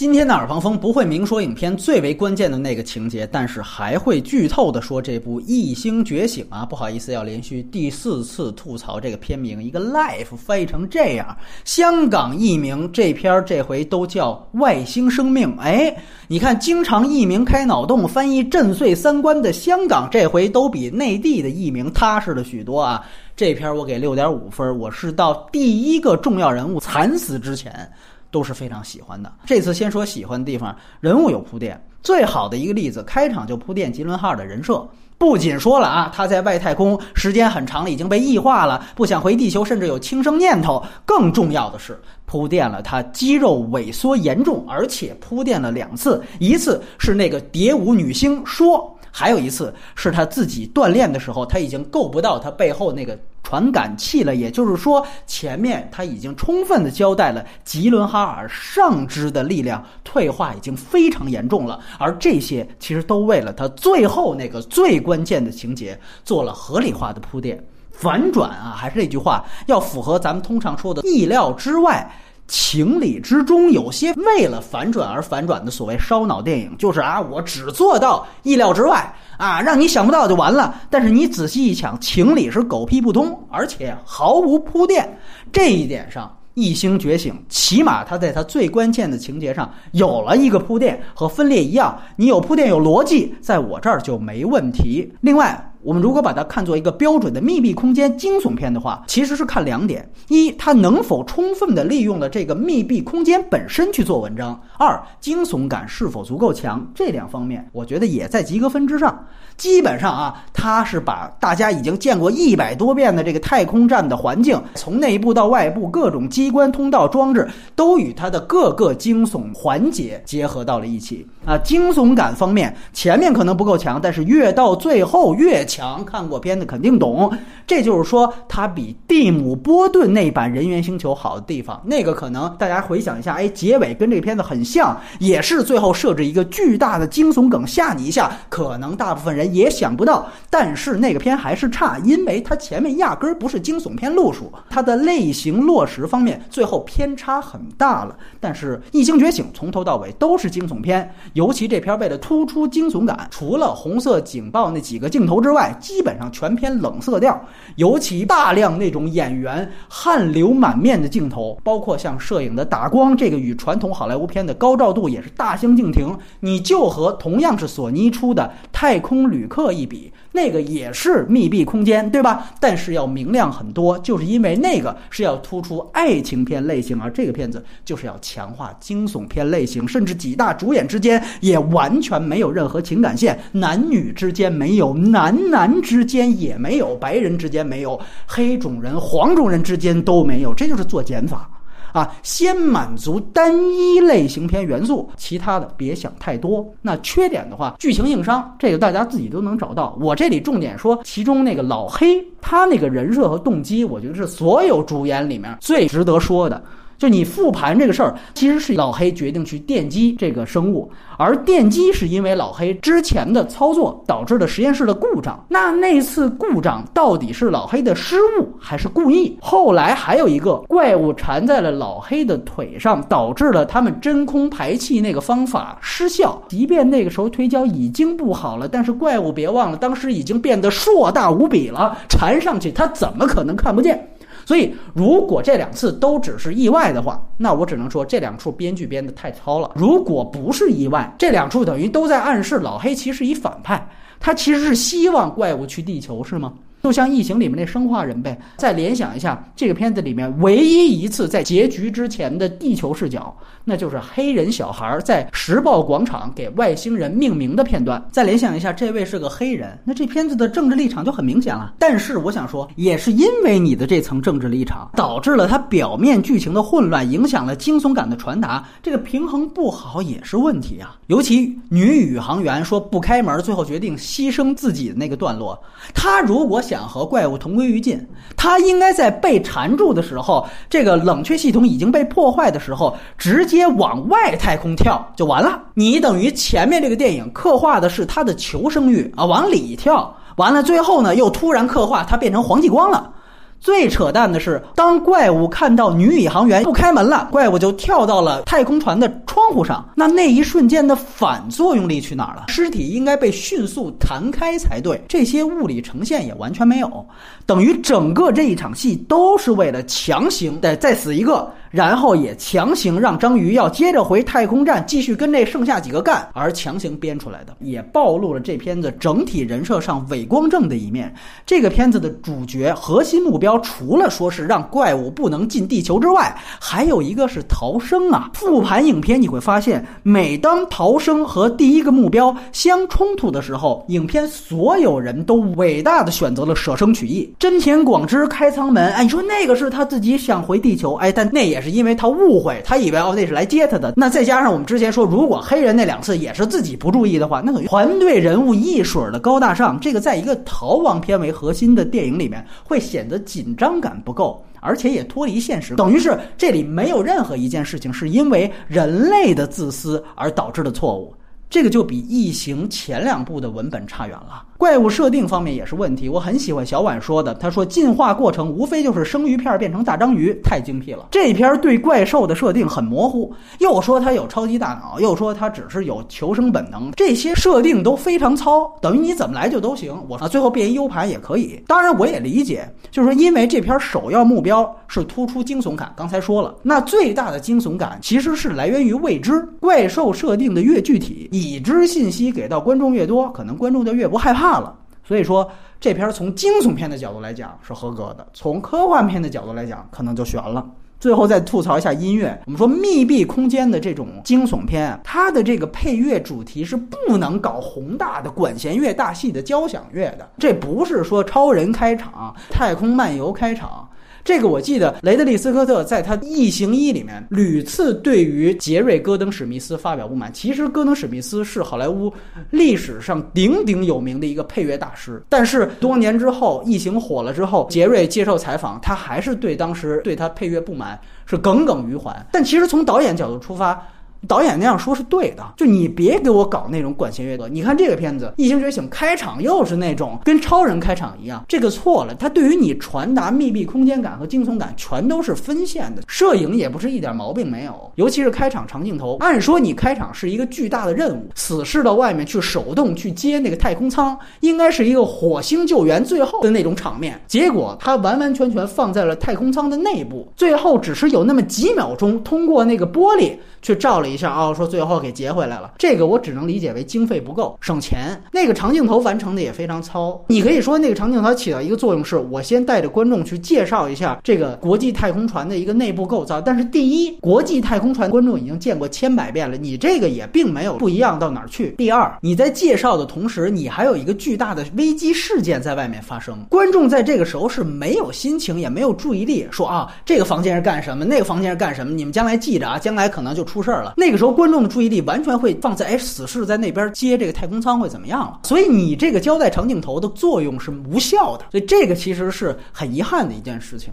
今天的耳旁风不会明说影片最为关键的那个情节，但是还会剧透的说这部《异星觉醒》啊，不好意思，要连续第四次吐槽这个片名，一个 life 翻译成这样，香港译名这片儿这回都叫《外星生命》。哎，你看，经常译名开脑洞、翻译震碎三观的香港，这回都比内地的译名踏实了许多啊。这片我给六点五分，我是到第一个重要人物惨死之前。都是非常喜欢的。这次先说喜欢的地方，人物有铺垫。最好的一个例子，开场就铺垫吉伦哈尔的人设。不仅说了啊，他在外太空时间很长了，已经被异化了，不想回地球，甚至有轻生念头。更重要的是，铺垫了他肌肉萎缩严重，而且铺垫了两次。一次是那个蝶舞女星说，还有一次是他自己锻炼的时候，他已经够不到他背后那个。传感器了，也就是说，前面他已经充分的交代了吉伦哈尔上肢的力量退化已经非常严重了，而这些其实都为了他最后那个最关键的情节做了合理化的铺垫。反转啊，还是那句话，要符合咱们通常说的意料之外。情理之中，有些为了反转而反转的所谓烧脑电影，就是啊，我只做到意料之外啊，让你想不到就完了。但是你仔细一想，情理是狗屁不通，而且毫无铺垫。这一点上，《异星觉醒》起码它在它最关键的情节上有了一个铺垫，和分裂一样，你有铺垫有逻辑，在我这儿就没问题。另外。我们如果把它看作一个标准的密闭空间惊悚片的话，其实是看两点：一，它能否充分的利用了这个密闭空间本身去做文章；二，惊悚感是否足够强。这两方面，我觉得也在及格分之上。基本上啊，它是把大家已经见过一百多遍的这个太空站的环境，从内部到外部各种机关、通道、装置，都与它的各个惊悚环节结合到了一起。啊，惊悚感方面，前面可能不够强，但是越到最后越。强看过片的肯定懂，这就是说它比蒂姆·波顿那版《人猿星球》好的地方。那个可能大家回想一下，哎，结尾跟这个片子很像，也是最后设置一个巨大的惊悚梗吓你一下，可能大部分人也想不到。但是那个片还是差，因为它前面压根儿不是惊悚片路数，它的类型落实方面最后偏差很大了。但是《异星觉醒》从头到尾都是惊悚片，尤其这片为了突出惊悚感，除了红色警报那几个镜头之外，基本上全偏冷色调，尤其大量那种演员汗流满面的镜头，包括像摄影的打光，这个与传统好莱坞片的高照度也是大相径庭。你就和同样是索尼出的《太空旅客》一比。那个也是密闭空间，对吧？但是要明亮很多，就是因为那个是要突出爱情片类型，而这个片子就是要强化惊悚片类型，甚至几大主演之间也完全没有任何情感线，男女之间没有，男男之间也没有，白人之间没有，黑种人、黄种人之间都没有，这就是做减法。啊，先满足单一类型片元素，其他的别想太多。那缺点的话，剧情硬伤，这个大家自己都能找到。我这里重点说，其中那个老黑，他那个人设和动机，我觉得是所有主演里面最值得说的。就你复盘这个事儿，其实是老黑决定去电击这个生物，而电击是因为老黑之前的操作导致了实验室的故障。那那次故障到底是老黑的失误还是故意？后来还有一个怪物缠在了老黑的腿上，导致了他们真空排气那个方法失效。即便那个时候推胶已经不好了，但是怪物别忘了，当时已经变得硕大无比了，缠上去他怎么可能看不见？所以，如果这两次都只是意外的话，那我只能说这两处编剧编的太糙了。如果不是意外，这两处等于都在暗示老黑其实是一反派，他其实是希望怪物去地球，是吗？就像《异形》里面那生化人呗。再联想一下，这个片子里面唯一一次在结局之前的地球视角，那就是黑人小孩在时报广场给外星人命名的片段。再联想一下，这位是个黑人，那这片子的政治立场就很明显了。但是我想说，也是因为你的这层政治立场，导致了它表面剧情的混乱，影响了惊悚感的传达。这个平衡不好也是问题啊。尤其女宇航员说不开门，最后决定牺牲自己的那个段落，她如果。想和怪物同归于尽，他应该在被缠住的时候，这个冷却系统已经被破坏的时候，直接往外太空跳就完了。你等于前面这个电影刻画的是他的求生欲啊，往里跳，完了最后呢又突然刻画他变成黄继光了。最扯淡的是，当怪物看到女宇航员不开门了，怪物就跳到了太空船的窗户上。那那一瞬间的反作用力去哪儿了？尸体应该被迅速弹开才对，这些物理呈现也完全没有，等于整个这一场戏都是为了强行得再死一个。然后也强行让章鱼要接着回太空站继续跟这剩下几个干，而强行编出来的，也暴露了这片子整体人设上伪光正的一面。这个片子的主角核心目标，除了说是让怪物不能进地球之外，还有一个是逃生啊。复盘影片你会发现，每当逃生和第一个目标相冲突的时候，影片所有人都伟大的选择了舍生取义。真田广之开舱门，哎，你说那个是他自己想回地球，哎，但那也。是因为他误会，他以为哦那是来接他的。那再加上我们之前说，如果黑人那两次也是自己不注意的话，那等于团队人物一水的高大上。这个在一个逃亡片为核心的电影里面，会显得紧张感不够，而且也脱离现实。等于是这里没有任何一件事情是因为人类的自私而导致的错误。这个就比《异形》前两部的文本差远了。怪物设定方面也是问题。我很喜欢小婉说的，他说进化过程无非就是生鱼片变成大章鱼，太精辟了。这篇对怪兽的设定很模糊，又说它有超级大脑，又说它只是有求生本能，这些设定都非常糙，等于你怎么来就都行。我啊，最后变一 U 盘也可以。当然，我也理解，就是说因为这篇首要目标是突出惊悚感。刚才说了，那最大的惊悚感其实是来源于未知。怪兽设定的越具体，已知信息给到观众越多，可能观众就越不害怕。了，所以说这片从惊悚片的角度来讲是合格的，从科幻片的角度来讲可能就悬了。最后再吐槽一下音乐，我们说密闭空间的这种惊悚片，它的这个配乐主题是不能搞宏大的管弦乐、大戏的交响乐的，这不是说超人开场、太空漫游开场。这个我记得，雷德利·斯科特在他《异形一》里面屡次对于杰瑞·戈登·史密斯发表不满。其实，戈登·史密斯是好莱坞历史上鼎鼎有名的一个配乐大师。但是多年之后，《异形》火了之后，杰瑞接受采访，他还是对当时对他配乐不满，是耿耿于怀。但其实从导演角度出发。导演那样说是对的，就你别给我搞那种管弦乐的。你看这个片子《异形觉醒》开场又是那种跟超人开场一样，这个错了。它对于你传达密闭空间感和惊悚感，全都是分线的。摄影也不是一点毛病没有，尤其是开场长镜头。按说你开场是一个巨大的任务，死侍到外面去手动去接那个太空舱，应该是一个火星救援最后的那种场面。结果它完完全全放在了太空舱的内部，最后只是有那么几秒钟，通过那个玻璃去照了。一下啊，说最后给截回来了，这个我只能理解为经费不够，省钱。那个长镜头完成的也非常糙，你可以说那个长镜头起到一个作用，是我先带着观众去介绍一下这个国际太空船的一个内部构造。但是第一，国际太空船观众已经见过千百遍了，你这个也并没有不一样到哪儿去。第二，你在介绍的同时，你还有一个巨大的危机事件在外面发生，观众在这个时候是没有心情也没有注意力，说啊这个房间是干什么，那个房间是干什么，你们将来记着啊，将来可能就出事儿了。那个时候，观众的注意力完全会放在哎，死侍在那边接这个太空舱会怎么样了？所以你这个交代长镜头的作用是无效的，所以这个其实是很遗憾的一件事情。